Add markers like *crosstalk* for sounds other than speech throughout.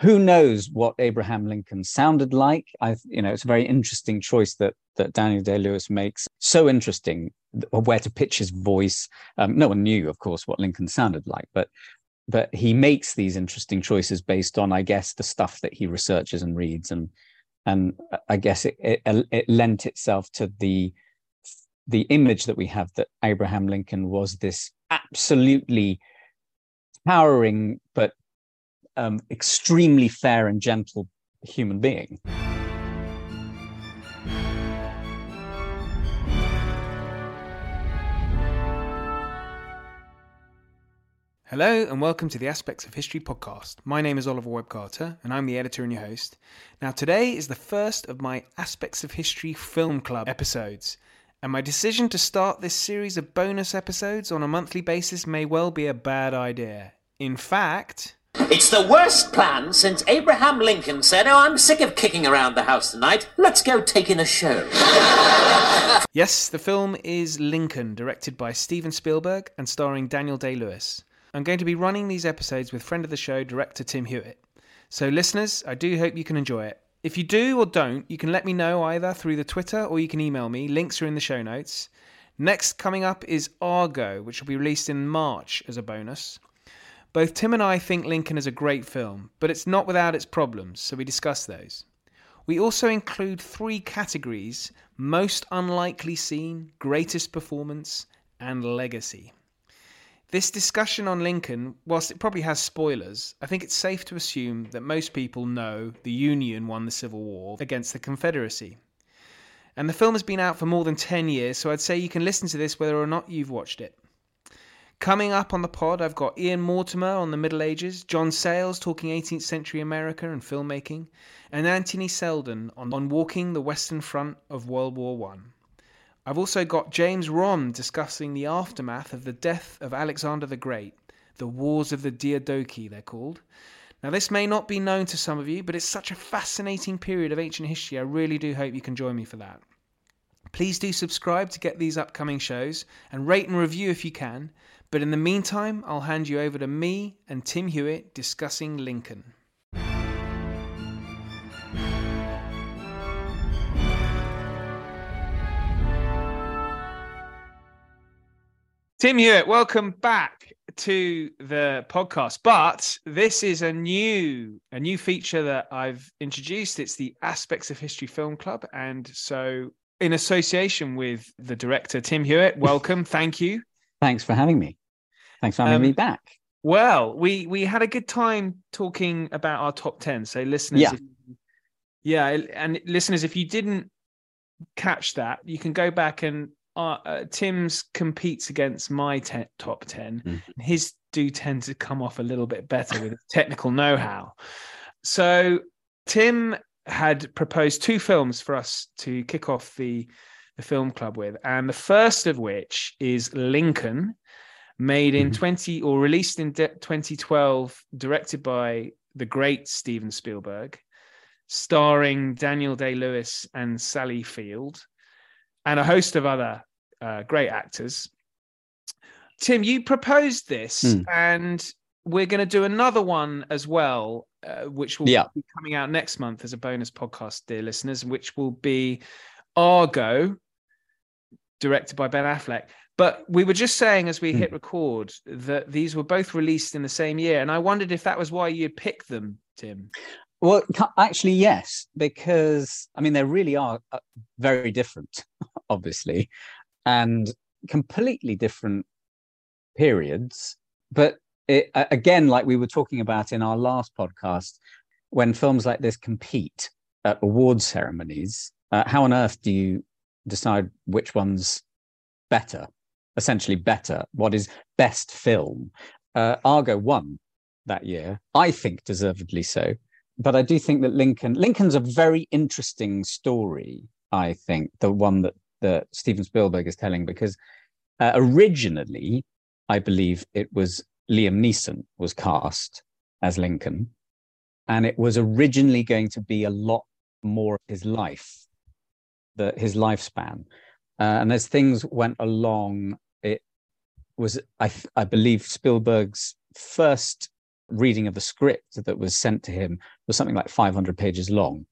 who knows what Abraham Lincoln sounded like? I, you know, it's a very interesting choice that that Daniel Day Lewis makes. So interesting where to pitch his voice. Um, no one knew, of course, what Lincoln sounded like, but but he makes these interesting choices based on, I guess, the stuff that he researches and reads, and and I guess it it, it lent itself to the the image that we have that Abraham Lincoln was this absolutely towering but um, extremely fair and gentle human being. Hello and welcome to the Aspects of History podcast. My name is Oliver Webb Carter and I'm the editor and your host. Now, today is the first of my Aspects of History Film Club episodes, and my decision to start this series of bonus episodes on a monthly basis may well be a bad idea. In fact, it's the worst plan since Abraham Lincoln said, Oh, I'm sick of kicking around the house tonight. Let's go take in a show. *laughs* yes, the film is Lincoln, directed by Steven Spielberg and starring Daniel Day Lewis. I'm going to be running these episodes with friend of the show, director Tim Hewitt. So, listeners, I do hope you can enjoy it. If you do or don't, you can let me know either through the Twitter or you can email me. Links are in the show notes. Next coming up is Argo, which will be released in March as a bonus. Both Tim and I think Lincoln is a great film, but it's not without its problems, so we discuss those. We also include three categories most unlikely scene, greatest performance, and legacy. This discussion on Lincoln, whilst it probably has spoilers, I think it's safe to assume that most people know the Union won the Civil War against the Confederacy. And the film has been out for more than 10 years, so I'd say you can listen to this whether or not you've watched it. Coming up on the pod, I've got Ian Mortimer on the Middle Ages, John Sayles talking 18th century America and filmmaking, and Anthony Seldon on, on walking the Western Front of World War One. I've also got James Romm discussing the aftermath of the death of Alexander the Great, the Wars of the Diadochi, they're called. Now, this may not be known to some of you, but it's such a fascinating period of ancient history. I really do hope you can join me for that. Please do subscribe to get these upcoming shows and rate and review if you can. But in the meantime, I'll hand you over to me and Tim Hewitt discussing Lincoln. Tim Hewitt, welcome back to the podcast. But this is a new a new feature that I've introduced. It's the Aspects of History Film Club, and so in association with the director Tim Hewitt, welcome. Thank you. Thanks for having me. Thanks for having um, me back. Well, we we had a good time talking about our top ten. So listeners, yeah, if, yeah, and listeners, if you didn't catch that, you can go back and uh, uh, Tim's competes against my te- top 10. Mm-hmm. His do tend to come off a little bit better with technical know how. So, Tim had proposed two films for us to kick off the, the film club with. And the first of which is Lincoln, made in mm-hmm. 20 or released in de- 2012, directed by the great Steven Spielberg, starring Daniel Day Lewis and Sally Field, and a host of other uh, great actors. Tim, you proposed this, mm. and we're going to do another one as well, uh, which will yeah. be coming out next month as a bonus podcast, dear listeners, which will be Argo, directed by Ben Affleck. But we were just saying as we mm. hit record that these were both released in the same year, and I wondered if that was why you picked them, Tim. Well, actually, yes, because I mean they really are uh, very different, *laughs* obviously and completely different periods. But it, again, like we were talking about in our last podcast, when films like this compete at award ceremonies, uh, how on earth do you decide which one's better? Essentially, better. What is best film? Uh, Argo won that year, I think deservedly so. But I do think that Lincoln Lincoln's a very interesting story. I think the one that that Steven Spielberg is telling because uh, originally, I believe it was Liam Neeson was cast as Lincoln, and it was originally going to be a lot more of his life, the his lifespan, uh, and as things went along, was I I believe Spielberg's first reading of the script that was sent to him was something like 500 pages long.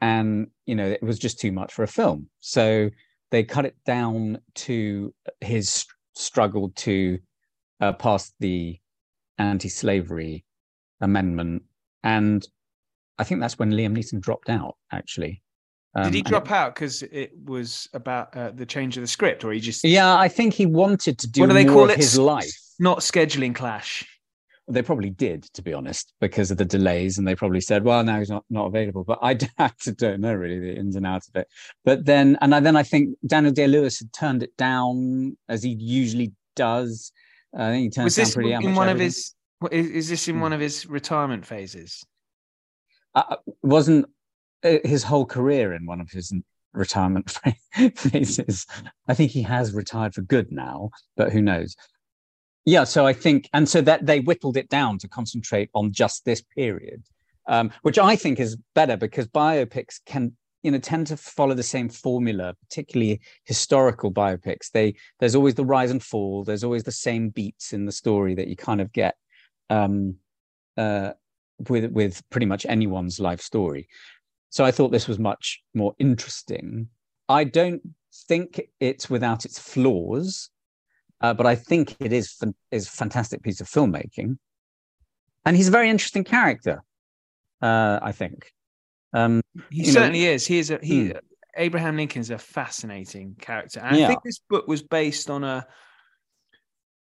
And, you know, it was just too much for a film. So they cut it down to his struggle to uh, pass the anti slavery amendment. And I think that's when Liam Neeson dropped out, actually. Um, Did he drop it, out because it was about uh, the change of the script, or he just? Yeah, I think he wanted to do what do they call it? his life. Not scheduling clash. They probably did, to be honest, because of the delays, and they probably said, "Well, now he's not, not available." But I *laughs* actually don't know really the ins and outs of it. But then, and then I think Daniel Day Lewis had turned it down as he usually does. I think he turned was this down pretty in one everything. of his. Is, is this in hmm. one of his retirement phases? Uh, wasn't uh, his whole career in one of his retirement *laughs* phases. I think he has retired for good now, but who knows? Yeah, so I think, and so that they whittled it down to concentrate on just this period, um, which I think is better because biopics can, you know, tend to follow the same formula, particularly historical biopics. They there's always the rise and fall. There's always the same beats in the story that you kind of get um, uh, with with pretty much anyone's life story. So I thought this was much more interesting. I don't think it's without its flaws, uh, but I think it is is a fantastic piece of filmmaking, and he's a very interesting character. Uh, I think um, he certainly know, is. He is a he. Hmm. Abraham Lincoln is a fascinating character, and yeah. I think this book was based on a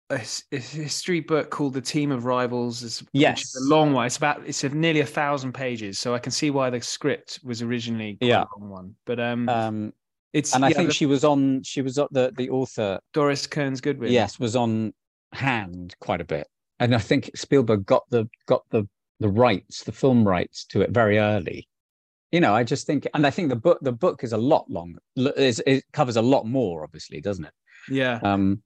a, a, history book called The Team of Rivals. Is, yes, a long one. It's about it's a nearly a thousand pages, so I can see why the script was originally yeah. a long one. But um, um it's and I think the, she was on. She was the the author Doris Kearns Goodwin. Yes, was on hand quite a bit, and I think Spielberg got the got the the rights, the film rights to it very early. You know, I just think, and I think the book the book is a lot longer. It covers a lot more, obviously, doesn't it? Yeah. Um,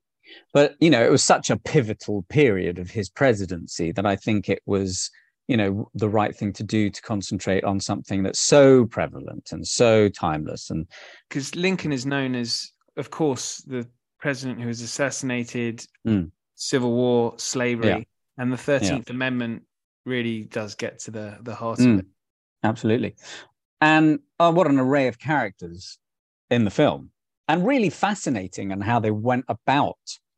but you know, it was such a pivotal period of his presidency that I think it was, you know, the right thing to do to concentrate on something that's so prevalent and so timeless. And because Lincoln is known as, of course, the president who was assassinated, mm. Civil War, slavery, yeah. and the Thirteenth yeah. Amendment really does get to the the heart mm. of it. Absolutely, and uh, what an array of characters in the film and really fascinating and how they went about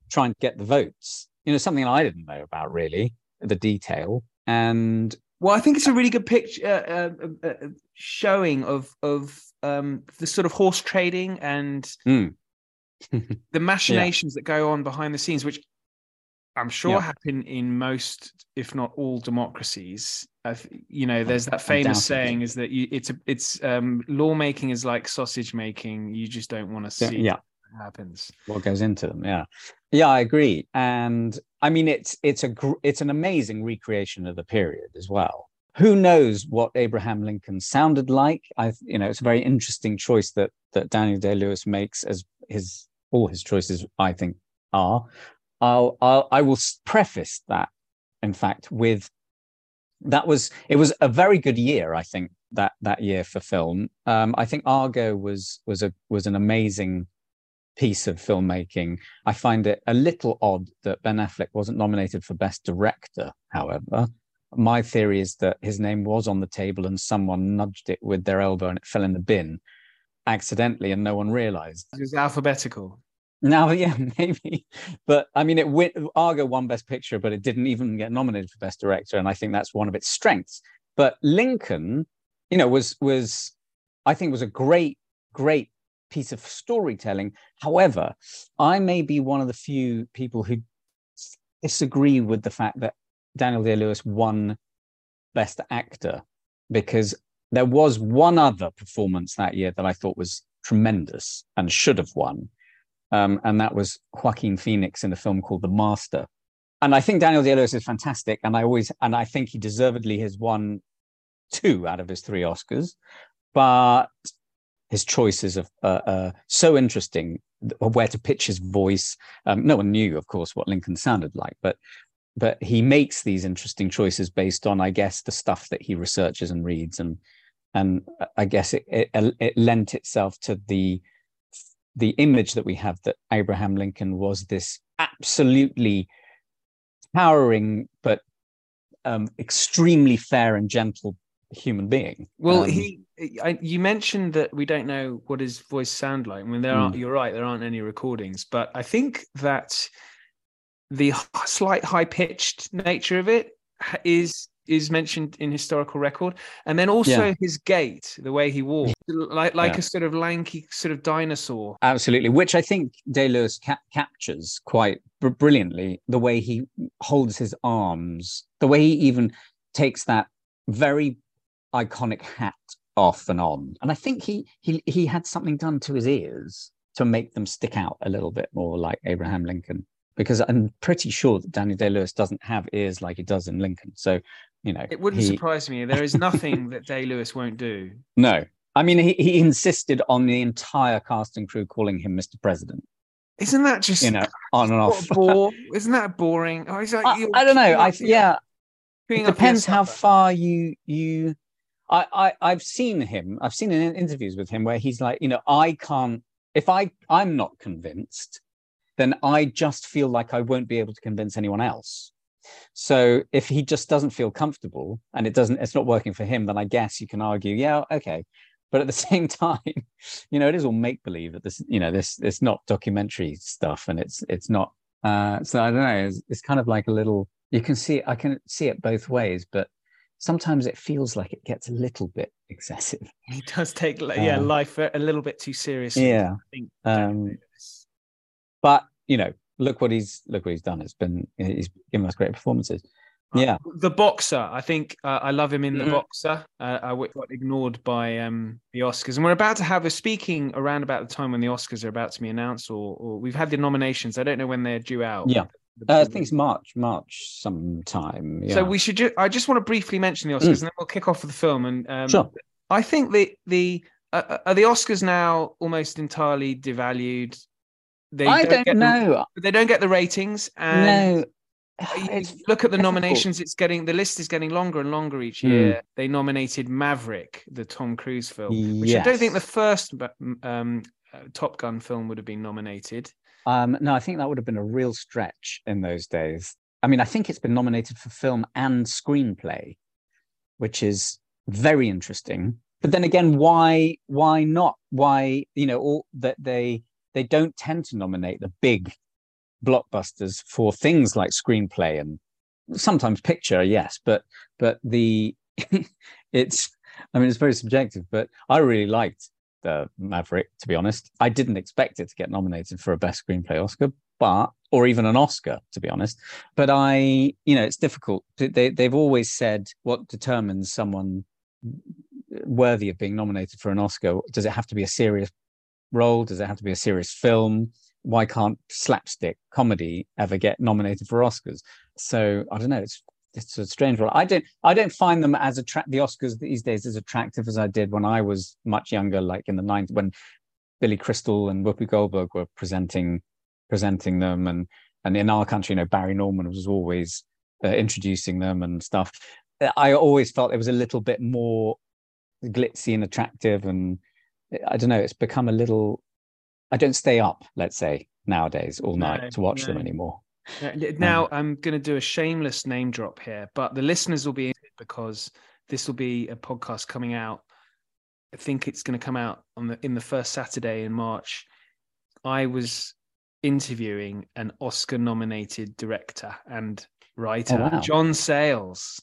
trying to get the votes. You know, something I didn't know about really, the detail. And well, I think it's a really good picture uh, uh, uh, showing of of um, the sort of horse trading and mm. *laughs* the machinations yeah. that go on behind the scenes, which I'm sure yeah. happen in most, if not all, democracies. You know, there's that famous saying is that you, it's a, it's um, lawmaking is like sausage making. You just don't want to see yeah. what happens. What goes into them? Yeah, yeah, I agree. And I mean, it's it's a it's an amazing recreation of the period as well. Who knows what Abraham Lincoln sounded like? I, you know, it's a very interesting choice that that Daniel Day Lewis makes as his all his choices. I think are. I'll, I'll I will preface that, in fact, with that was it was a very good year. I think that that year for film. Um, I think Argo was was a was an amazing piece of filmmaking. I find it a little odd that Ben Affleck wasn't nominated for Best Director. However, my theory is that his name was on the table and someone nudged it with their elbow and it fell in the bin accidentally, and no one realized. It was alphabetical. Now, *laughs* yeah, maybe, but I mean, it went, Argo won Best Picture, but it didn't even get nominated for Best Director, and I think that's one of its strengths. But Lincoln, you know, was was I think was a great, great piece of storytelling. However, I may be one of the few people who disagree with the fact that Daniel Day Lewis won Best Actor because there was one other performance that year that I thought was tremendous and should have won um, and that was Joaquin Phoenix in a film called The Master. And I think Daniel Day Lewis is fantastic, and I always and I think he deservedly has won two out of his three Oscars, but his choices are uh, uh, so interesting. Where to pitch his voice? Um, no one knew, of course, what Lincoln sounded like, but but he makes these interesting choices based on, I guess, the stuff that he researches and reads, and and I guess it it, it lent itself to the the image that we have that Abraham Lincoln was this absolutely towering but um, extremely fair and gentle human being. Well, Um, he, I, you mentioned that we don't know what his voice sound like. I mean, there aren't. Mm. You're right. There aren't any recordings, but I think that the slight high pitched nature of it is is mentioned in historical record, and then also Yeah. his gait, the way he walked, like like Yeah. a sort of lanky sort of dinosaur. Absolutely, which I think Lewis ca- captures quite br- brilliantly. The way he holds his arms, the way he even takes that very iconic hat off and on, and I think he he he had something done to his ears to make them stick out a little bit more like Abraham Lincoln. Because I'm pretty sure that Daniel Day Lewis doesn't have ears like he does in Lincoln. So, you know, It wouldn't he- surprise me. There is nothing that Day Lewis won't do. *laughs* No, I mean he, he insisted on the entire cast and crew calling him Mr. President. Isn't that just You know, on and off. bore? Isn't that boring? Oh, like, I, I don't know. I yeah. It up for your depends how far you you. I, I I've seen him. I've seen in interviews with him where he's like, you know, I can't. If I I'm not convinced, then I just feel like I won't be able to convince anyone else. So if he just doesn't feel comfortable and it doesn't, it's not working for him, then I guess you can argue, yeah, okay. But at the *laughs* same time, you know, it is all make believe that this, you know, this it's not documentary stuff, and it's it's not. Uh, so I don't know. It's, it's kind of like a little. You can see. I can see it both ways, but sometimes it feels like it gets a little bit *laughs* excessive. He does take yeah Um, life a little bit too seriously. Yeah. I think. Um, but you know, look what he's look what he's done. It's been he's given us great performances. Yeah. The boxer, I think uh, I love him in the Mhm. boxer. Uh, I w- got ignored by um, the Oscars, and we're about to have a speaking around about the time when the Oscars are about to be announced, or, or we've had the nominations. I don't know when they're due out. Yeah. Uh, I think it's March, March sometime. Yeah. So we should. Ju- I just want to briefly mention the Oscars, and then we'll kick off with the film. And um, Sure. I think the the uh, are the Oscars now almost entirely devalued. They I don't get the- know. they don't get the ratings, and no. *sighs* look at the difficult. nominations. It's getting the list is getting longer and longer each Mm. year. They nominated Maverick, the Tom Cruise film, which I don't think the first um, uh, Top Gun film would have been nominated. Um, no, I think that would have been a real stretch in those days. I mean, I think it's been nominated for film and screenplay, which is very interesting. But then again, why why not? Why you know all that they they don't tend to nominate the big blockbusters for things like screenplay and sometimes picture, yes, but but the *laughs* it's I mean it's very subjective, but I really liked the Maverick, to be honest. I didn't expect it to get nominated for a best screenplay Oscar, but or even an Oscar, to be honest. But I, you know, it's difficult. They they've always said what determines someone worthy of being nominated for an Oscar. Does it have to be a serious role? Does it have to be a serious film? Why can't slapstick comedy ever get nominated for Oscars? So I don't know. It's it's a strange role. I don't I don't find them as attract the Oscars these days as attractive as I did when I was much younger, like in the 90s when Billy Crystal and Whoopi Goldberg were presenting presenting them, and and in our country, you know, Barry Norman was always uh, introducing them and stuff. I always felt it was a little bit more glitzy and attractive, and I don't know. It's become a little. I don't stay up, let's say, nowadays all night No, to watch them anymore. Now- um, Now I'm going to do a shameless name drop here, but the listeners will be in because this will be a podcast coming out. I think it's going to come out on the in the first Saturday in March. I was interviewing an Oscar-nominated director and writer, Oh, wow. John Sayles.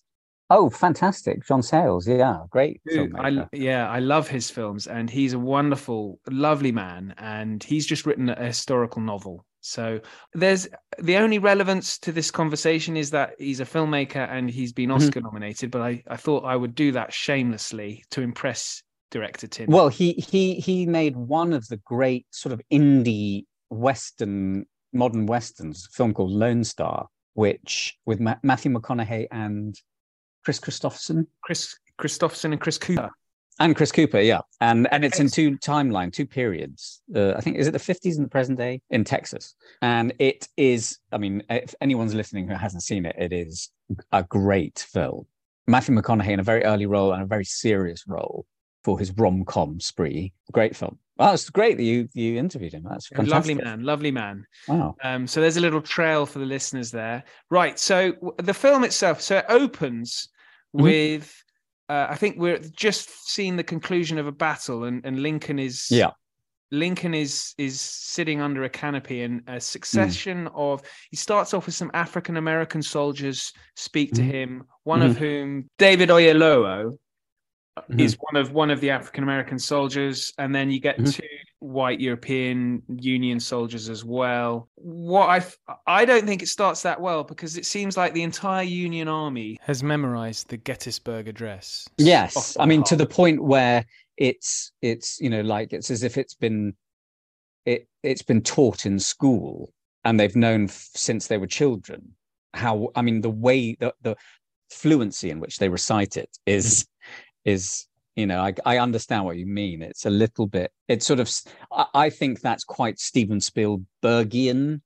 Oh, fantastic, John Sayles. Yeah, great filmmaker. I yeah, I love his films, and he's a wonderful, lovely man, and he's just written a historical novel. So there's the only relevance to this conversation is that he's a filmmaker and he's been Mhm. Oscar nominated. But I, I thought I would do that shamelessly to impress director Tim. Well, he he he made one of the great sort of indie western modern westerns, a film called Lone Star, which with Ma- Matthew McConaughey and Kris Kristofferson Kris Kristofferson and Chris Cooper. and Chris Cooper, yeah, and and it's in two timeline, two periods. Uh, I think is it the fifties and the present day in Texas, and it is. I mean, if anyone's listening who hasn't seen it, it is a great film. Matthew McConaughey in a very early role and a very serious role for his rom com spree. Great film. Well, it's great that you you interviewed him. That's fantastic. Lovely man, lovely man. Wow. Um, so there's a little trail for the listeners there. Right. So the film itself, so it opens Mhm. with, uh, I think we're just seeing the conclusion of a battle, and, and Lincoln is Yeah. Lincoln is is sitting under a canopy, and a succession of he starts off with some African American soldiers speak to Mhm. him. One of whom, David Oyelowo, Mhm. is one of one of the African American soldiers, and then you get Mhm. Two white European Union soldiers as well. What I I don't think it starts that well because it seems like the entire Union Army has memorized the Gettysburg Address. Yes, I mean heart. to the point where it's it's you know like it's as if it's been it it's been taught in school and they've known f- since they were children how I mean the way the the fluency in which they recite it is is you know I I understand what you mean. It's a little bit it's sort of I think that's quite Steven Spielbergian.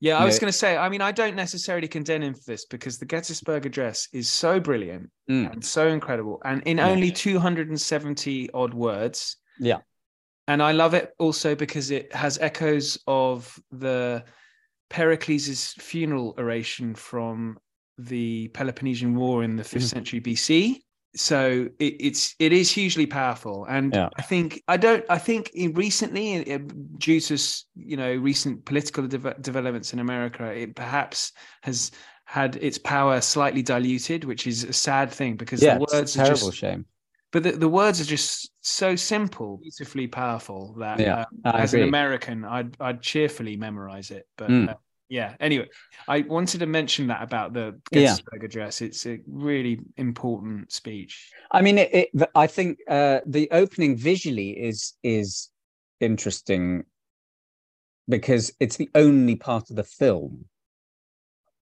Yeah, I was going to say. I mean, I don't necessarily condemn him for this because the Gettysburg Address is so brilliant Mm, and so incredible, and in Yeah. only 270 odd words. Yeah. and I love it also because it has echoes of the Pericles' funeral oration from the Peloponnesian War in the 5th Mhm. century BC. So it, it's it is hugely powerful, and Yeah. I think I don't I think in recently, due to you know recent political deve- developments in America, it perhaps has had its power slightly diluted, which is a sad thing because yeah, the words are terrible just shame. but the, the words are just so simple, beautifully powerful that Yeah, I as an. American, I'd I'd cheerfully memorize it. But Mm. uh, yeah, anyway, I wanted to mention that about the Yeah. Gettysburg Address. It's a really important speech. I mean, it, it, I think uh, the opening visually is is interesting because it's the only part of the film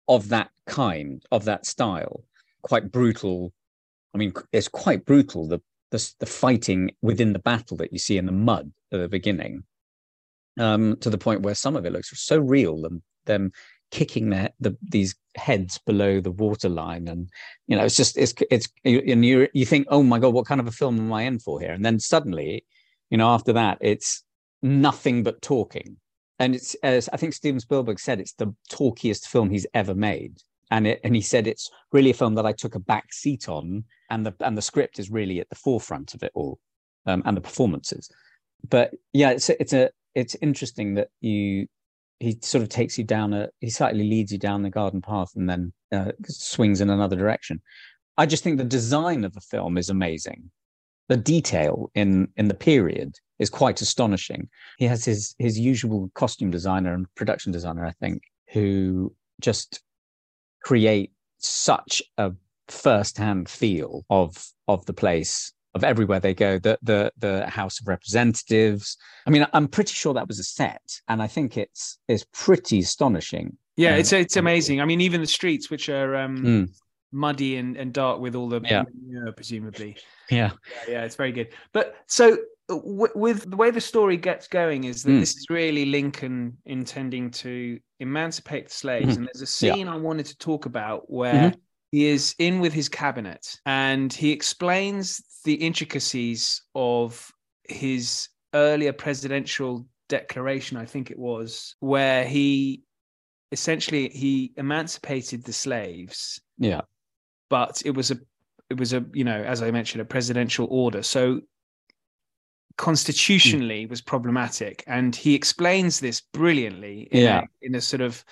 of that kind, of that style. Quite brutal. I mean, it's quite brutal. The the the fighting within the battle that you see in the mud at the beginning, um, to the point where some of it looks so real. Them them kicking their the these heads below the waterline. And you know it's just it's it's and you you think oh my god what kind of a film am i in for here? And then suddenly you know after that it's nothing but talking. And it's as i think steven spielberg said it's the talkiest film he's ever made. And it and he said it's really a film that i took a back seat on and the and the script is really at the forefront of it all um, and the performances. But yeah it's it's a it's interesting that you he sort of takes you down a he slightly leads you down the garden path and then uh, swings in another direction. I just think the design of the film is amazing. The detail in in the period is quite astonishing. He has his his usual costume designer and production designer i think who just create such a first-hand feel of of the place of everywhere they go the the the house of representatives i mean i'm pretty sure that was a set and i think it's it's pretty astonishing Yeah, Um, it's it's amazing. I mean, even the streets, which are um, Mm. muddy and, and dark with all the Yeah. manure, presumably. yeah Yeah, yeah, it's very good. But so w- with the way the story gets going is that Mm. this is really Lincoln intending to emancipate the slaves, Mhm. and there's a Yeah. scene I wanted to talk about where he is in with his cabinet and he explains the intricacies of his earlier presidential declaration, I think it was, where he essentially he emancipated the slaves. Yeah. But it was a it was a you know as i mentioned a presidential order. So constitutionally was problematic. And he explains this brilliantly in, Yeah. a, in a sort of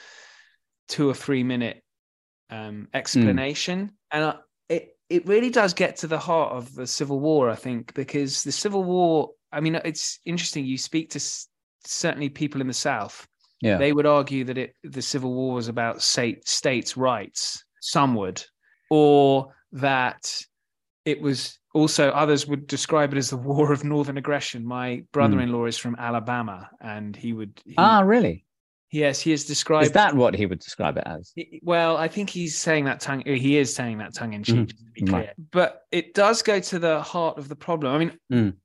two or three minute um explanation. And I, it really does get to the heart of the civil war i think because the civil war i mean it's interesting you speak to s- certainly people in the south. Yeah. They would argue that it the civil war was about state states rights some would or that it was also others would describe it as the *laughs* war of northern aggression. My brother-in-law is from alabama and he would he, ah really yes he has described is that what he would describe it as well i think he's saying that tongue he is saying that tongue in cheek just to be clear Right. but it does go to the heart of the problem i mean Mm.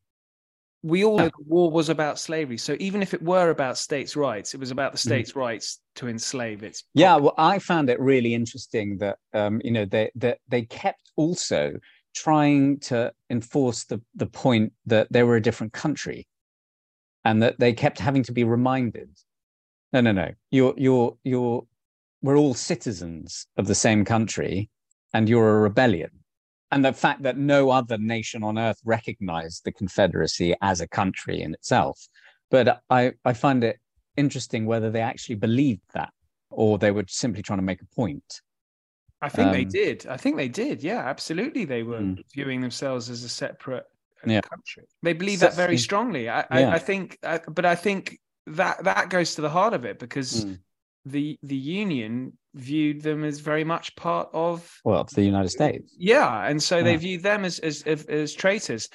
we all know Yeah. the war was about slavery so even if it were about states rights it was about the Mhm. states rights to enslave its yeah well i found it really interesting that um you know they that they kept also trying to enforce the, the point that they were a different country and that they kept having to be reminded no no no you're you're you're we're all citizens of the same country and you're a rebellion and the fact that no other nation on earth recognized the confederacy as a country in itself but i i find it interesting whether they actually believed that or they were simply trying to make a point I think um, they did. I think they did. Yeah, absolutely. They were mm. viewing themselves as a separate uh, yeah. country. They believe that very strongly. I, yeah. I, I think, I, but I think that that goes to the heart of it because mm. the the union viewed them as very much part of well, the United States. Yeah, and so yeah. they viewed them as as as, as traitors.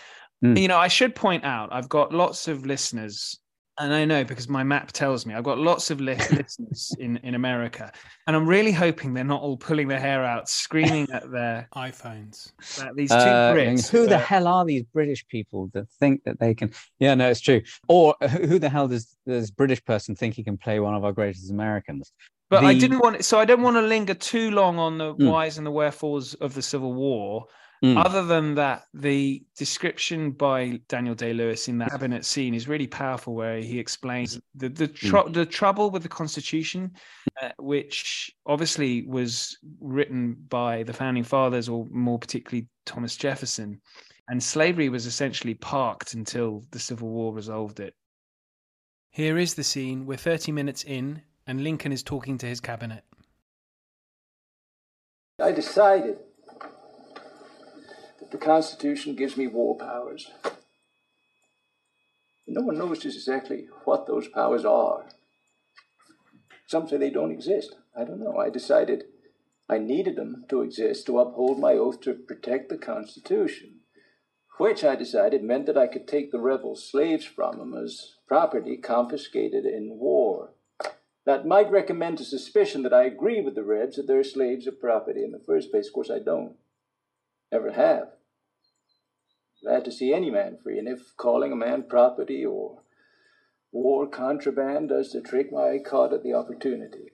Mm. You know, I should point out, I've got lots of listeners and I know because my map tells me I've got lots of li- listeners *laughs* in, in America, and I'm really hoping they're not all pulling their hair out, screaming at their *laughs* iPhones. these two uh, Brits. Who the hell are these British people that think that they can? Yeah, no, it's true. Or who the hell does this British person think he can play one of our greatest Americans? But the... I didn't want, so I don't want to linger too long on the mm. whys and the wherefores of the Civil War. Mm. Other than that, the description by Daniel Day Lewis in that cabinet scene is really powerful, where he explains the the, tr- mm. the trouble with the Constitution, uh, which obviously was written by the founding fathers, or more particularly Thomas Jefferson, and slavery was essentially parked until the Civil War resolved it. Here is the scene. We're 30 minutes in, and Lincoln is talking to his cabinet. I decided the Constitution gives me war powers. No one knows just exactly what those powers are. Some say they don't exist. I don't know. I decided I needed them to exist to uphold my oath to protect the Constitution, which I decided meant that I could take the rebel slaves from them as property confiscated in war. That might recommend a suspicion that I agree with the Rebs that their slaves are property in the first place. Of course, I don't. Never have. Glad to see any man free, and if calling a man property or war contraband does the trick, why I caught at the opportunity.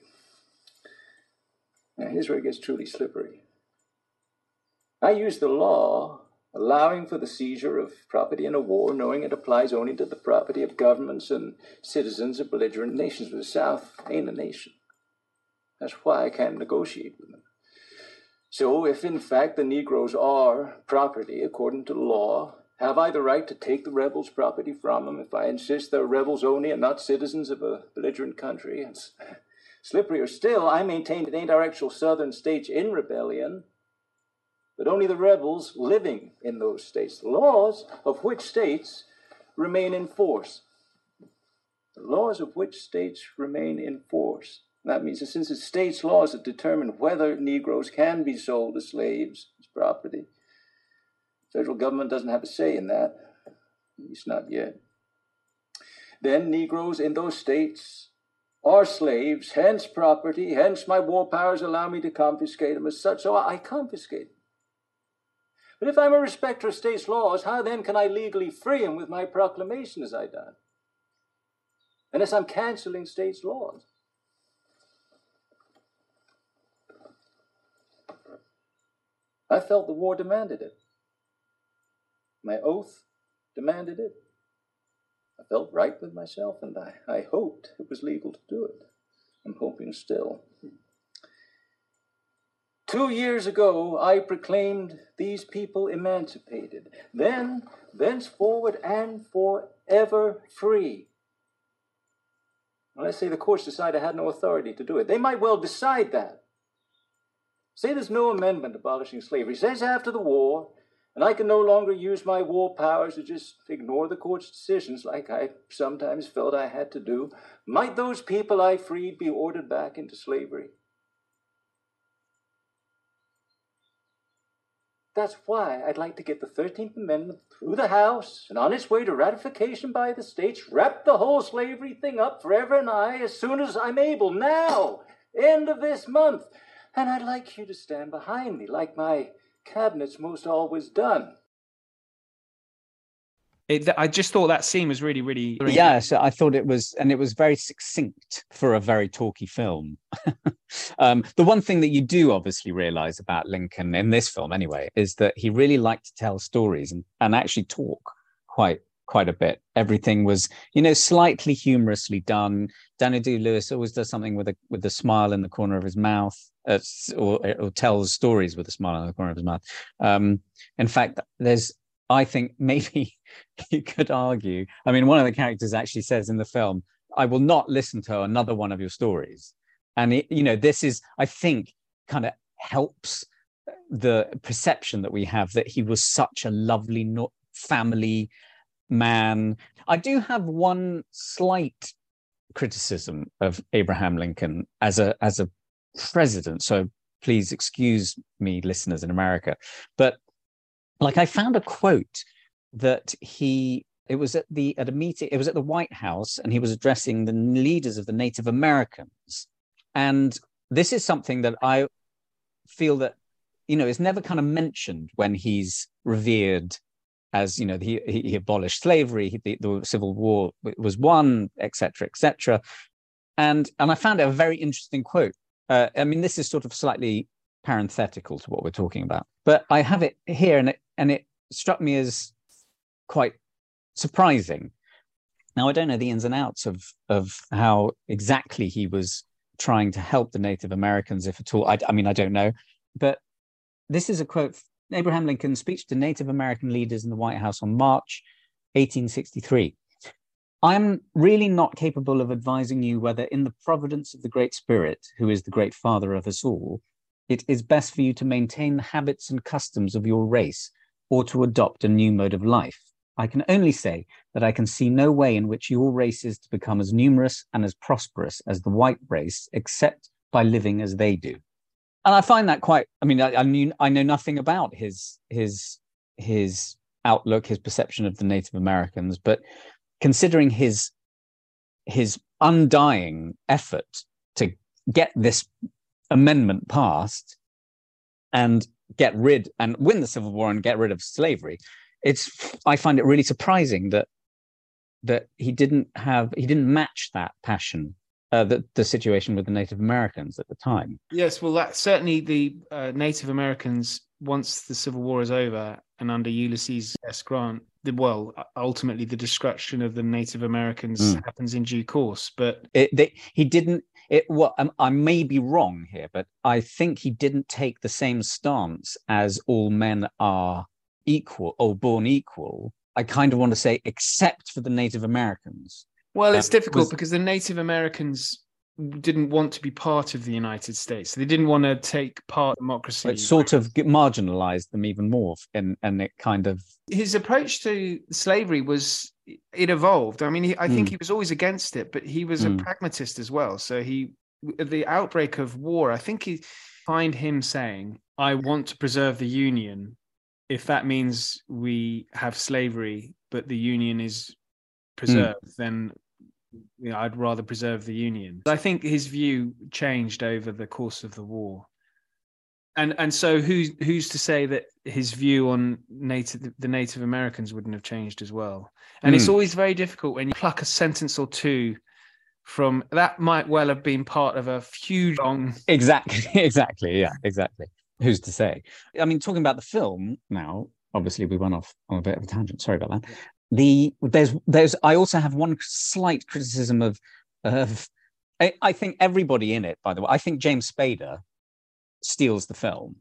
Now here's where it gets truly slippery. I use the law allowing for the seizure of property in a war, knowing it applies only to the property of governments and citizens of belligerent nations, but the South ain't a nation. That's why I can't negotiate with them. So, if in fact the Negroes are property according to law, have I the right to take the rebels' property from them if I insist they're rebels only and not citizens of a belligerent country? And slipperier still, I maintain it ain't our actual southern states in rebellion, but only the rebels living in those states, the laws of which states remain in force. The laws of which states remain in force. That means that since it's states' laws that determine whether Negroes can be sold as slaves, as property, federal government doesn't have a say in that, at least not yet. Then Negroes in those states are slaves, hence property, hence my war powers allow me to confiscate them as such, so I confiscate them. But if I'm a respecter of states' laws, how then can I legally free them with my proclamation as I done? Unless I'm canceling states' laws. I felt the war demanded it. My oath demanded it. I felt right with myself, and I, I hoped it was legal to do it. I'm hoping still. Two years ago, I proclaimed these people emancipated, then, thenceforward, and forever free. Well, let's say the courts decide I had no authority to do it. They might well decide that. Say there's no amendment abolishing slavery. Says after the war, and I can no longer use my war powers to just ignore the court's decisions like I sometimes felt I had to do. Might those people I freed be ordered back into slavery? That's why I'd like to get the 13th Amendment through the House and on its way to ratification by the states, wrap the whole slavery thing up forever and I as soon as I'm able. Now, end of this month and I'd like you to stand behind me like my cabinet's most always done. It, I just thought that scene was really, really. Yeah, so I thought it was, and it was very succinct for a very talky film. *laughs* um, the one thing that you do obviously realize about Lincoln in this film, anyway, is that he really liked to tell stories and, and actually talk quite quite a bit. Everything was, you know, slightly humorously done. Daniel Day Lewis always does something with a with a smile in the corner of his mouth, uh, or, or, tells stories with a smile on the corner of his mouth. Um, in fact, there's, I think *laughs* maybe you could argue. I mean, one of the characters actually says in the film, "I will not listen to another one of your stories," and it, you know, this is, I think, kind of helps the perception that we have that he was such a lovely family man. I do have one slight criticism of Abraham Lincoln as a as a president. So please excuse me, listeners in America. But like I found a quote that he it was at the at a meeting, it was at the White House, and he was addressing the leaders of the Native Americans. And this is something that I feel that you know is never kind of mentioned when he's revered as you know he, he abolished slavery he, the, the, civil war was won etc etc and and i found a very interesting quote uh, i mean this is sort of slightly parenthetical to what we're talking about but i have it here and it and it struck me as quite surprising now i don't know the ins and outs of of how exactly he was trying to help the native americans if at all i, I mean i don't know but this is a quote Abraham Lincoln's speech to Native American leaders in the White House on March 1863. I'm really not capable of advising you whether, in the providence of the Great Spirit, who is the great father of us all, it is best for you to maintain the habits and customs of your race or to adopt a new mode of life. I can only say that I can see no way in which your race is to become as numerous and as prosperous as the white race, except by living as they do and I find that quite. I mean, I, I I know nothing about his his his outlook, his perception of the Native Americans, but considering his his undying effort to get this amendment passed and get rid and win the Civil War and get rid of slavery, it's I find it really surprising that that he didn't have he didn't match that passion uh, the, the situation with the Native Americans at the time. Yes, well, that certainly the uh, Native Americans, once the Civil War is over and under Ulysses S. Grant, the well, ultimately the destruction of the Native Americans mm. happens in due course. But it, they, he didn't. It well, um, I may be wrong here, but I think he didn't take the same stance as all men are equal or born equal. I kind of want to say, except for the Native Americans. Well, it's difficult was... because the Native Americans didn't want to be part of the United States. They didn't want to take part in democracy. It sort of marginalized them even more, and and it kind of his approach to slavery was it evolved. I mean, he, I think mm. he was always against it, but he was mm. a hmm. pragmatist as well. So he, the outbreak of war, I think he find him saying, "I want to preserve the Union." If that means we have slavery, but the Union is hmm. preserved, mm. then you know, I'd rather preserve the Union. I think his view changed over the course of the war. And and so who's who's to say that his view on native the Native Americans wouldn't have changed as well? And mm. it's hmm. always very difficult when you pluck a sentence or two from that might well have been part of a huge long exactly *laughs* exactly yeah exactly who's to say i mean talking about the film now obviously we went off on a bit of a tangent sorry about that the there's there's I also have one slight criticism of of I, I, think everybody in it, by the way, I think James Spader steals the film.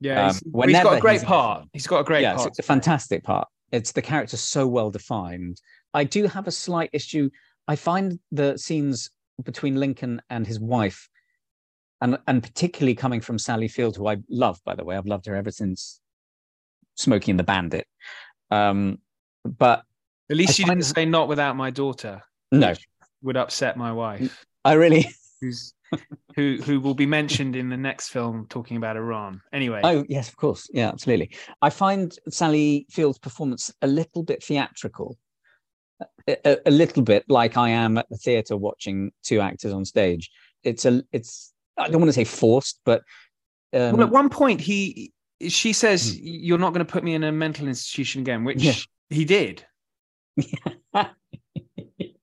Yeah, um, he's, he's got a great he's part. He's got a great yeah, part. It's a fantastic part. It's the character so well defined. I do have a slight issue. I find the scenes between Lincoln and his wife, and and particularly coming from Sally Field, who I love, by the way, I've loved her ever since Smokey and the Bandit. Um, but at least I you didn't say not without my daughter. No, would upset my wife. I really. *laughs* Who's who who will be mentioned in the next film talking about Iran. Anyway. Oh yes, of course. Yeah, absolutely. I find Sally Field's performance a little bit theatrical. A, a, little bit like I am at the theatre watching two actors on stage. It's a it's I don't want to say forced, but um, well, at one point he she says hmm. you're not going to put me in a mental institution again, which yeah he did. *laughs*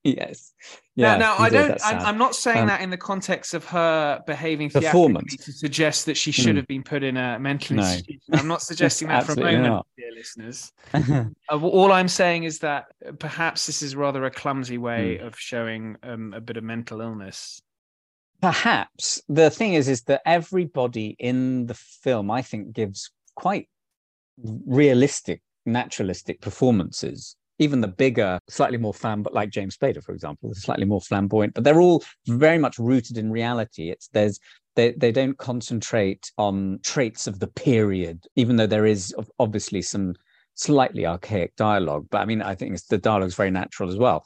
yes. Yeah. Yeah. Now, I don't. I'm. I'm not saying Um, that in the context of her behaving Performance. to suggest that she should Mm. have been put in a mental No. institution. I'm not *laughs* suggesting that for a moment, not. dear listeners. *laughs* Uh, all I'm saying is that perhaps this is rather a clumsy way Hmm. of showing um, a bit of mental illness. Perhaps the thing is, is that everybody in the film, I think, gives quite realistic, naturalistic performances. Even the bigger, slightly more flam, but like James Spader, for example, is slightly more flamboyant. But they're all very much rooted in reality. It's there's they they don't concentrate on traits of the period, even though there is obviously some slightly archaic dialogue. But I mean, I think it's, the dialogue's very natural as well.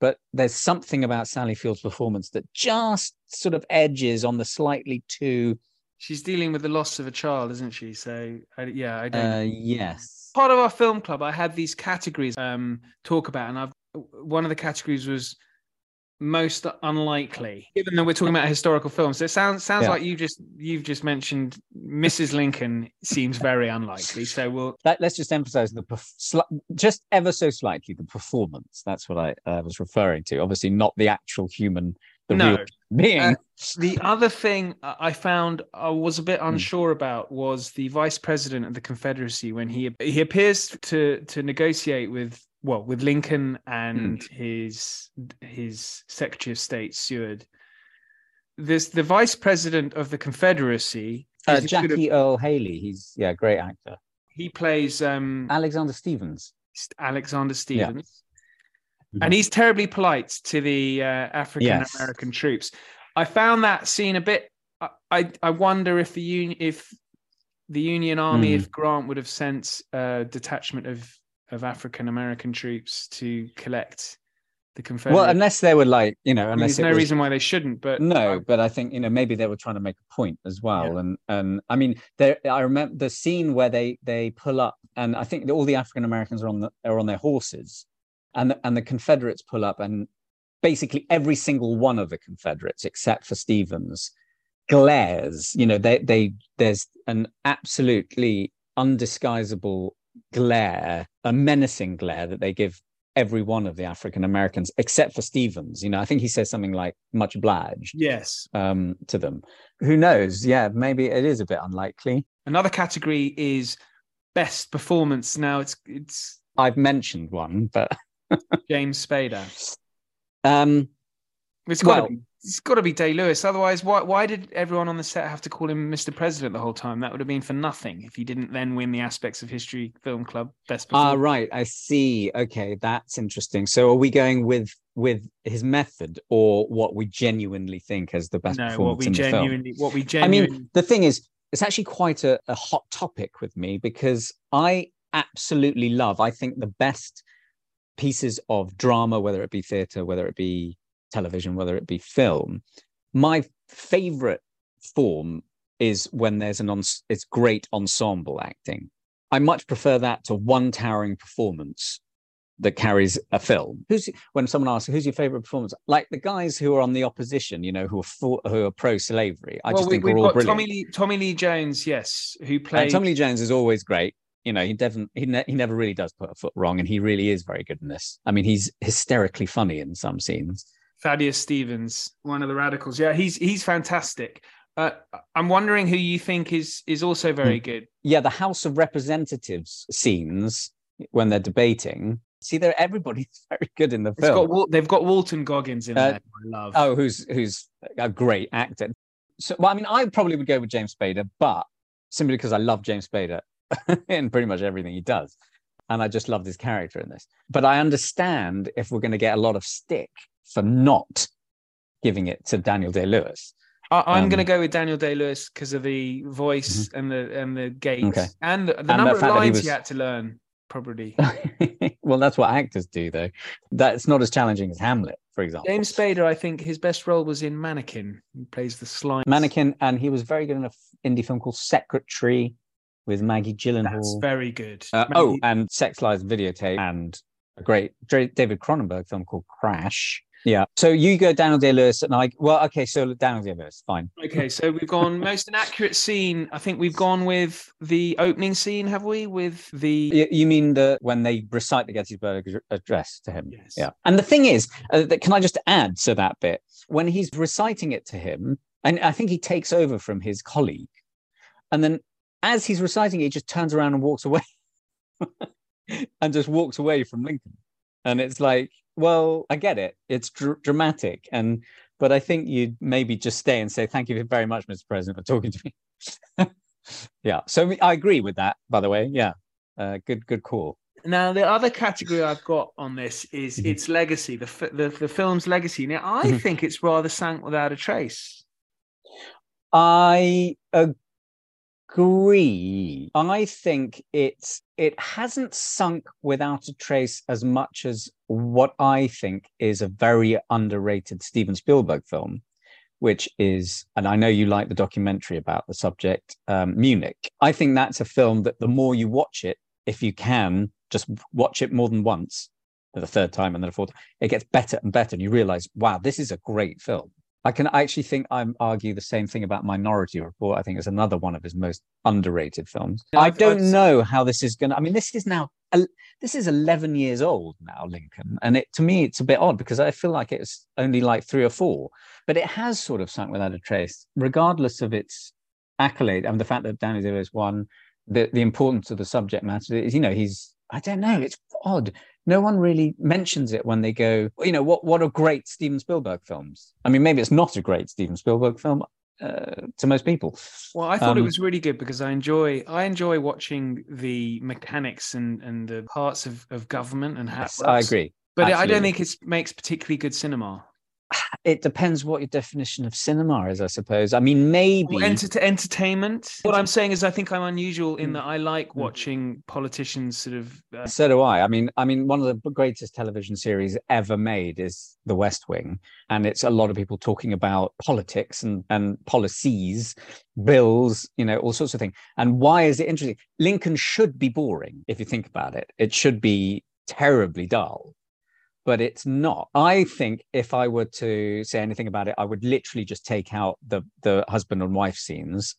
But there's something about Sally Field's performance that just sort of edges on the slightly too. She's dealing with the loss of a child, isn't she? So, I, yeah, I don't. Uh, yes. Part of our film club, I had these categories um talk about, and I've one of the categories was most unlikely. Given that we're talking about historical films, so it sounds sounds Yeah. like you just you've just mentioned Mrs. Lincoln seems very unlikely. So we'll *laughs* That, let's just emphasize the perf- just ever so slightly the performance. That's what I uh, was referring to. Obviously, not the actual human, the No. real being. Uh, the other thing I found I was a bit Hmm. unsure about was the vice president of the Confederacy when he he appears to to negotiate with well with Lincoln and Hmm. his his Secretary of State Seward. This the vice president of the Confederacy. uh, Jackie Earle Haley. He's yeah, great actor. he plays um, Alexander Stephens. Alexander Stephens. Mhm. And he's terribly polite to the uh, African Yes. American troops. I found that scene a bit. I I, I wonder if the union, if the Union Army, Mm. if Grant would have sent a detachment of of African American troops to collect the Confederate. Well, unless they were like you know, I mean, unless there's no was- reason why they shouldn't. But no but i think you know maybe they were trying to make a point as well Yeah. and and i mean there i remember the scene where they they pull up and i think all the african americans are on the are on their horses and the, and the confederates pull up and basically every single one of the confederates except for stevens glares you know they they there's an absolutely undisguisable glare a menacing glare that they give every one of the african americans except for stevens you know i think he says something like much obliged yes, um, to them. Who knows? Yeah, maybe it is a bit unlikely. another category is best performance. Now it's it's I've mentioned one, but James Spader. um, It's got Well- to be. It's got to be Day Lewis. Otherwise, why why did everyone on the set have to call him Mr. President the whole time? That would have been for nothing if he didn't then win the Aspects of History Film Club Best ah, Performance. right. I see. Okay, that's interesting. So, are we going with with his method or what we genuinely think as the best no, performance what we in the film? genuinely, what we genuinely. I mean, the thing is, it's actually quite a, a hot topic with me because I absolutely love, I think, the best pieces of drama, whether it be theatre, whether it be television, whether it be film. My favorite form is when there's an ons- it's great ensemble acting. I much prefer that to one towering performance that carries a film. Who's when someone asks who's your favorite performance? Like the guys who are on the opposition, you know, who are for, who are pro slavery. I well, just we, think we've are all got brilliant. Tommy Lee, Tommy Lee Jones, yes, who And played. Tommy Lee Jones is always great. You know, he definitely he, ne- he never really does put a foot wrong, and he really is very good in this. I mean, he's hysterically funny in some scenes. Thaddeus Stevens, one of the radicals. Yeah, he's he's fantastic. Uh, I'm wondering who you think is is also Hmm. very good. Yeah, the House of Representatives scenes when they're debating. See, there everybody's *laughs* very good in the It's film. got they've got Walton Goggins in Uh, there. I love. Oh, who's who's a great actor. So, well, I mean, I probably would go with James Spader, but simply because I love James Spader *laughs* in pretty much everything he does, and I just love his character in this. But I understand if we're going to get a lot of stick for not giving it to Daniel Day Lewis. I, I'm Um, going to go with Daniel Day Lewis because of the voice and the and the gait Mm-hmm. Okay. and the, the And number the of that he lines was- he had to learn. Probably *laughs* well, that's what actors do, though. That's not as challenging as Hamlet, for example. James Spader. I think his best role was in Mannequin. He plays the slime Mannequin, and he was very good in an indie film called Secretary with Maggie Gyllenhaal. That's very good. Uh, Maggie- oh, and Sex Lies videotape and a great David Cronenberg film called Crash. Yeah. So you go Daniel Day Lewis, and I. Well, okay. So Daniel Day Lewis, fine. Okay, so we've gone *laughs* most inaccurate scene. I think we've gone with the opening scene, have we? With the You, you mean the when they recite the Gettysburg Address to him? Yes. Yeah. And the thing is, uh, that, can I just add to that bit when he's reciting it to him, and I think he takes over from his colleague, and then as he's reciting it, he just turns around and walks away, *laughs* and just walks away from Lincoln, and it's like, well, I get it, it's dr- dramatic, and but I think you'd maybe just stay and say thank you very much, Mr. President, for talking to me. *laughs* yeah. So I agree with that. By the way, yeah. Uh, good, good call. Now, the other category I've got on this is Mhm. its legacy, the, fi- the the film's legacy. Now, I Mhm. think it's rather sank without a trace. I agree. I think it's it hasn't sunk without a trace as much as what I think is a very underrated Steven Spielberg film, which is, and I know you like the documentary about the subject, um, Munich. I think that's a film that the more you watch it, if you can, just watch it more than once, the third time and then the fourth, it gets better and better, and you realize, wow, this is a great film. I can actually think I argue the same thing about Minority Report. I think it's another one of his most underrated films. I don't know how this is going to. I mean, this is now this is eleven years old now, Lincoln, and it to me it's a bit odd because I feel like it's only like three or four, but it has sort of sunk without a trace, regardless of its accolade I and the fact that Danny Lewis won. The the importance of the subject matter is, you know, he's I don't know, it's odd no one really mentions it when they go, you know, what what are great Steven Spielberg films? I mean, maybe it's not a great Steven Spielberg film uh, to most people. Well, I thought it Um, was really good because I enjoy I enjoy watching the mechanics and, and the parts of, of government and how. Yes, I agree. But I don't think it makes particularly good cinema. It depends what your definition of cinema is, I suppose. I mean, maybe. Enter- entertainment. What I'm saying is, I think I'm unusual in Mm. that I like Mm. watching politicians sort of. Uh, So do I. I mean, I mean, one of the greatest television series ever made is The West Wing, and it's a lot of people talking about politics and and policies, bills, you know, all sorts of things. And why is it interesting? Lincoln should be boring if you think about it. It should be terribly dull, but it's not. I think if I were to say anything about it, I would literally just take out the the husband and wife scenes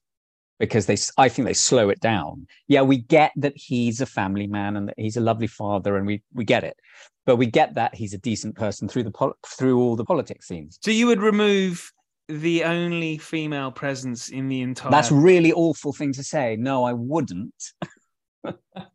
because they I think they slow it down. Yeah, we get that he's a family man and that he's a lovely father, and we we get it, but we get that he's a decent person through the pol- through all the politics scenes. so you would remove the only female presence in the entire. That's really awful thing to say. No, I wouldn't. *laughs*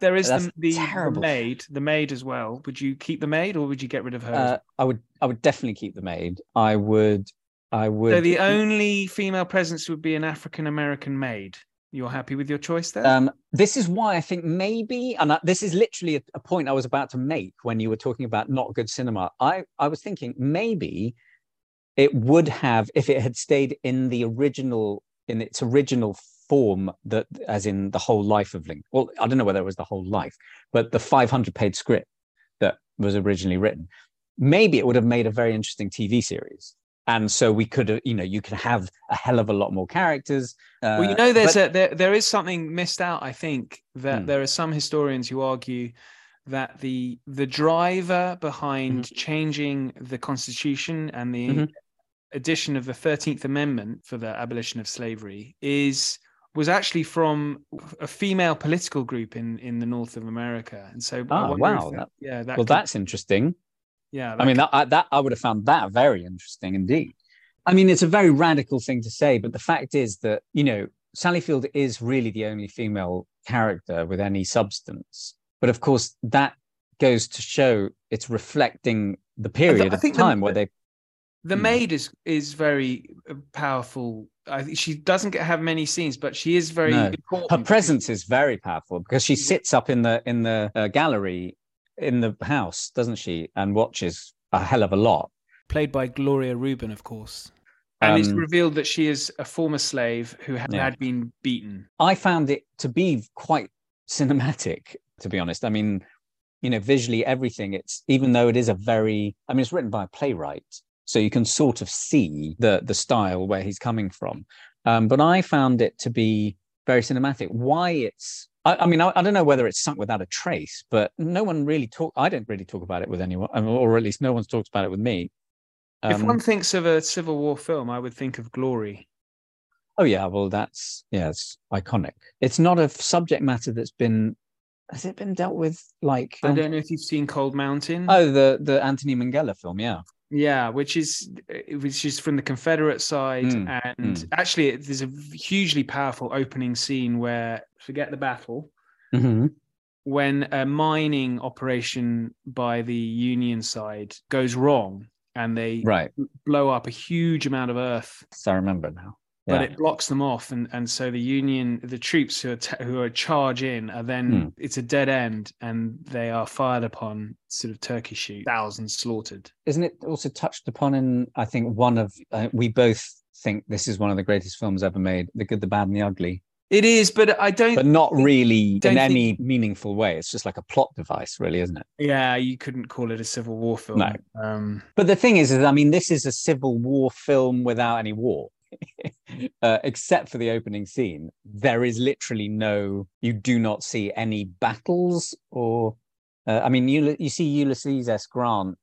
there is the, the, the maid, the maid as well. Would you keep the maid or would you get rid of her? Uh, I would I would definitely keep the maid. I would I would. So the only female presence would be an African American maid. You're happy with your choice there? Um, this is why I think maybe, and I, this is literally a, a point I was about to make when you were talking about not good cinema. I, I was thinking maybe it would have, if it had stayed in the original, in its original form, that as in the whole life of Lincoln. Well, I don't know whether it was the whole life, but the 500 page script that was originally written, maybe it would have made a very interesting TV series. And so we could have, you know, you could have a hell of a lot more characters. well, you uh, know, there's but- a there, there is something missed out. I think that Hmm. there are some historians who argue that the the driver behind Mm-hmm. changing the Constitution and the Mhm. addition of the Thirteenth Amendment for the abolition of slavery is was actually from a female political group in in the north of America, and so I if wow, that- that- yeah, that well, could- that's interesting. yeah. I mean, that, I, that I would have found that very interesting indeed. I mean, it's a very radical thing to say, but the fact is that you know Sally Field is really the only female character with any substance. But of course, that goes to show it's reflecting the period I of think the- time where they. The Hmm. maid is is very powerful. I think she doesn't get have many scenes, but she is very No. important. Her presence is very powerful because she sits up in the in the uh, gallery in the house, doesn't she, and watches a hell of a lot. played by Gloria Reuben, of course. And it's Um, revealed that she is a former slave who had, Yeah. had been beaten. I found it to be quite cinematic, to be honest. I mean, you know, visually everything, it's even though it is a very I mean, it's written by a playwright, so you can sort of see the the style where he's coming from. Um, but I found it to be very cinematic. Why it's I, I mean, I, I, don't know whether it's sunk without a trace, but no one really talk. I don't really talk about it with anyone, or at least no one's talked about it with me. Um, if one thinks of a Civil War film, I would think of Glory. Oh yeah, well that's yeah, it's iconic. It's not a subject matter that's been has it been dealt with like I don't know if you've seen Cold Mountain. Oh, the the Anthony Minghella film, yeah. Yeah, which is which is from the Confederate side, mm, and mm. actually there's a hugely powerful opening scene where forget the battle, mm-hmm. when a mining operation by the Union side goes wrong and they right. blow up a huge amount of earth. So I remember now but it blocks them off and and so the union the troops who are t- who are charge in are then mm. it's a dead end and they are fired upon sort of turkey shoot thousands slaughtered. Isn't it also touched upon in i think one of uh, we both think this is one of the greatest films ever made the good the bad and the ugly. It is but i don't but not really in think... any meaningful way. It's just like a plot device really isn't it? Yeah you couldn't call it a civil war film. No. um but the thing is, is i mean this is a civil war film without any war uh, except for the opening scene, there is literally no. You do not see any battles or. Uh, I mean, you you see Ulysses S. Grant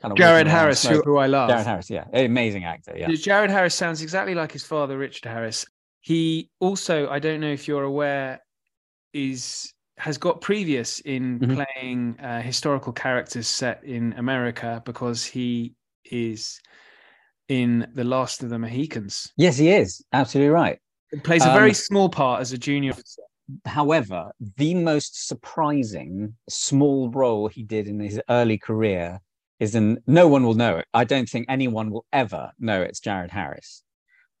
kind of Jared Harris, who, who, I love. Jared Harris, yeah, amazing actor. Yeah, Jared Harris sounds exactly like his father, Richard Harris. He also, I don't know if you're aware, is has got previous in mm-hmm. playing uh, historical characters set in America because he is in The Last of the Mohicans. Yes, he is. Absolutely right. He plays a very um, small part as a junior officer. However, the most surprising small role he did in his early career is in no one will know it. I don't think anyone will ever know it's Jared Harris.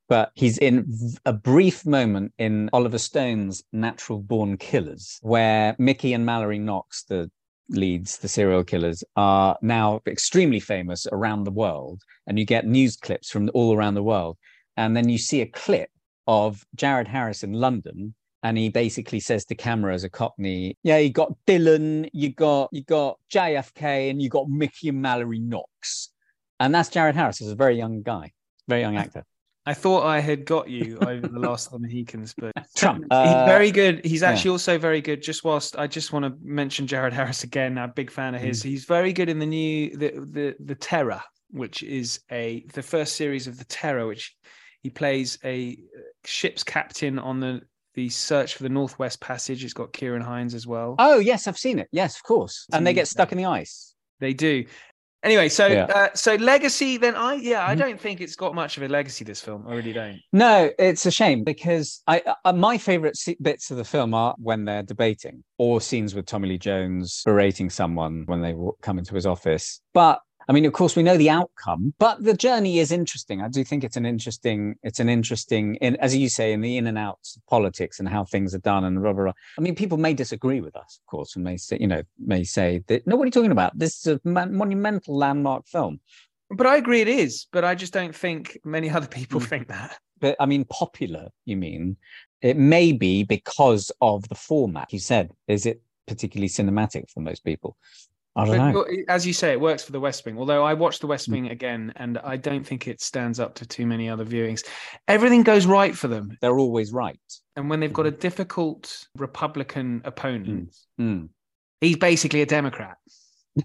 But he's in a brief moment in Oliver Stone's Natural Born Killers, where Mickey and Mallory Knox, the leads, the serial killers, are now extremely famous around the world. And you get news clips from all around the world. And then you see a clip of Jared Harris in London. And he basically says to camera as a cockney, yeah, you got Dylan, you got you got JFK, and you got Mickey and Mallory Knox. And that's Jared Harris as a very young guy, very young actor. I thought I had got you over the last of the Mohicans, but Trump. Uh, he's very good. He's actually yeah. also very good. Just whilst I just want to mention Jared Harris again, I'm a big fan of his. Mm. He's very good in the new the the the Terror, which is a the first series of the Terror, which he plays a ship's captain on the the search for the Northwest Passage. It's got Ciarán Hinds as well. Oh yes, I've seen it. Yes, of course. And they get stuck in the ice. They do. Anyway, so yeah. uh, so legacy. Then I yeah, I mm-hmm. don't think it's got much of a legacy. This film, I really don't. No, it's a shame because I uh, my favorite bits of the film are when they're debating or scenes with Tommy Lee Jones berating someone when they come into his office. But I mean, of course, we know the outcome, but the journey is interesting. I do think it's an interesting, it's an interesting, in, as you say, in the in and outs of politics and how things are done and blah, blah, blah. I mean, people may disagree with us, of course, and may say, you know, may say that, no, what are you talking about? This is a monumental landmark film. But I agree it is, but I just don't think many *laughs* other people mm. think that. But I mean, popular, you mean? It may be because of the format. You said, is it particularly cinematic for most people? I don't know. As you say, it works for the West Wing. Although I watched the West hmm. Wing again, and I don't think it stands up to too many other viewings. Everything goes right for them. They're always right. And when they've got a hmm. difficult Republican opponent, mm. Mm. he's basically a Democrat.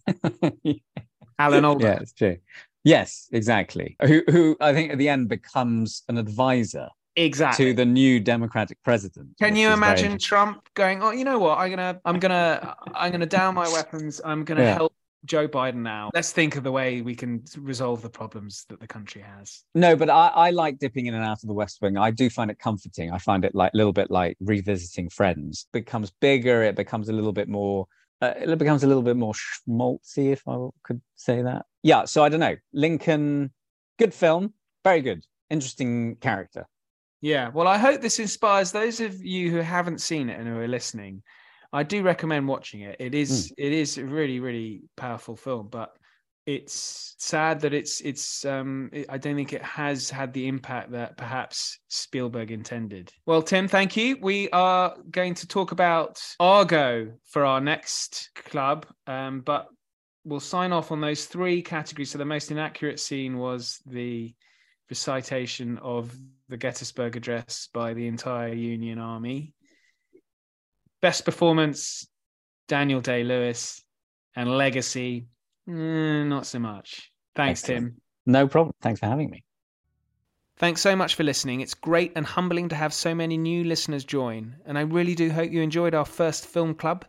*laughs* Alan Alda. Yeah, it's true. Yes, exactly. Who, who I think at the end becomes an advisor exactly. To the new democratic president can you imagine trump going oh you know what? I'm gonna i'm gonna i'm gonna down my weapons. I'm gonna yeah. help joe biden now. Let's think of the way we can resolve the problems that the country has. No but i, I like dipping in and out of the west wing. I do find it comforting. I find it like a little bit like revisiting friends. It becomes bigger. It becomes a little bit more uh, it becomes a little bit more schmaltzy if i could say that. Yeah so i don't know. Lincoln good film. Very good. Interesting character yeah, well, I hope this inspires those of you who haven't seen it and who are listening. I do recommend watching it. It is mm. it is a really really powerful film, but it's sad that it's it's um it, I don't think it has had the impact that perhaps Spielberg intended. Well, Tim, thank you. We are going to talk about Argo for our next club, um, but we'll sign off on those three categories. So the most inaccurate scene was the recitation of the Gettysburg Address by the entire Union Army. Best performance, Daniel Day Lewis, and legacy, mm, not so much. Thanks, Excellent. Tim. No problem. Thanks for having me. Thanks so much for listening. It's great and humbling to have so many new listeners join, and I really do hope you enjoyed our first film club.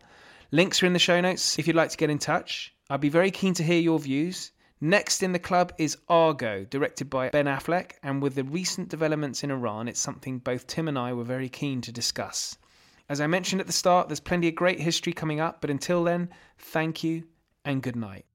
Links are in the show notes if you'd like to get in touch. I'd be very keen to hear your views. Next in the club is Argo, directed by Ben Affleck, and with the recent developments in Iran, it's something both Tim and I were very keen to discuss. As I mentioned at the start, there's plenty of great history coming up, but until then, thank you and good night.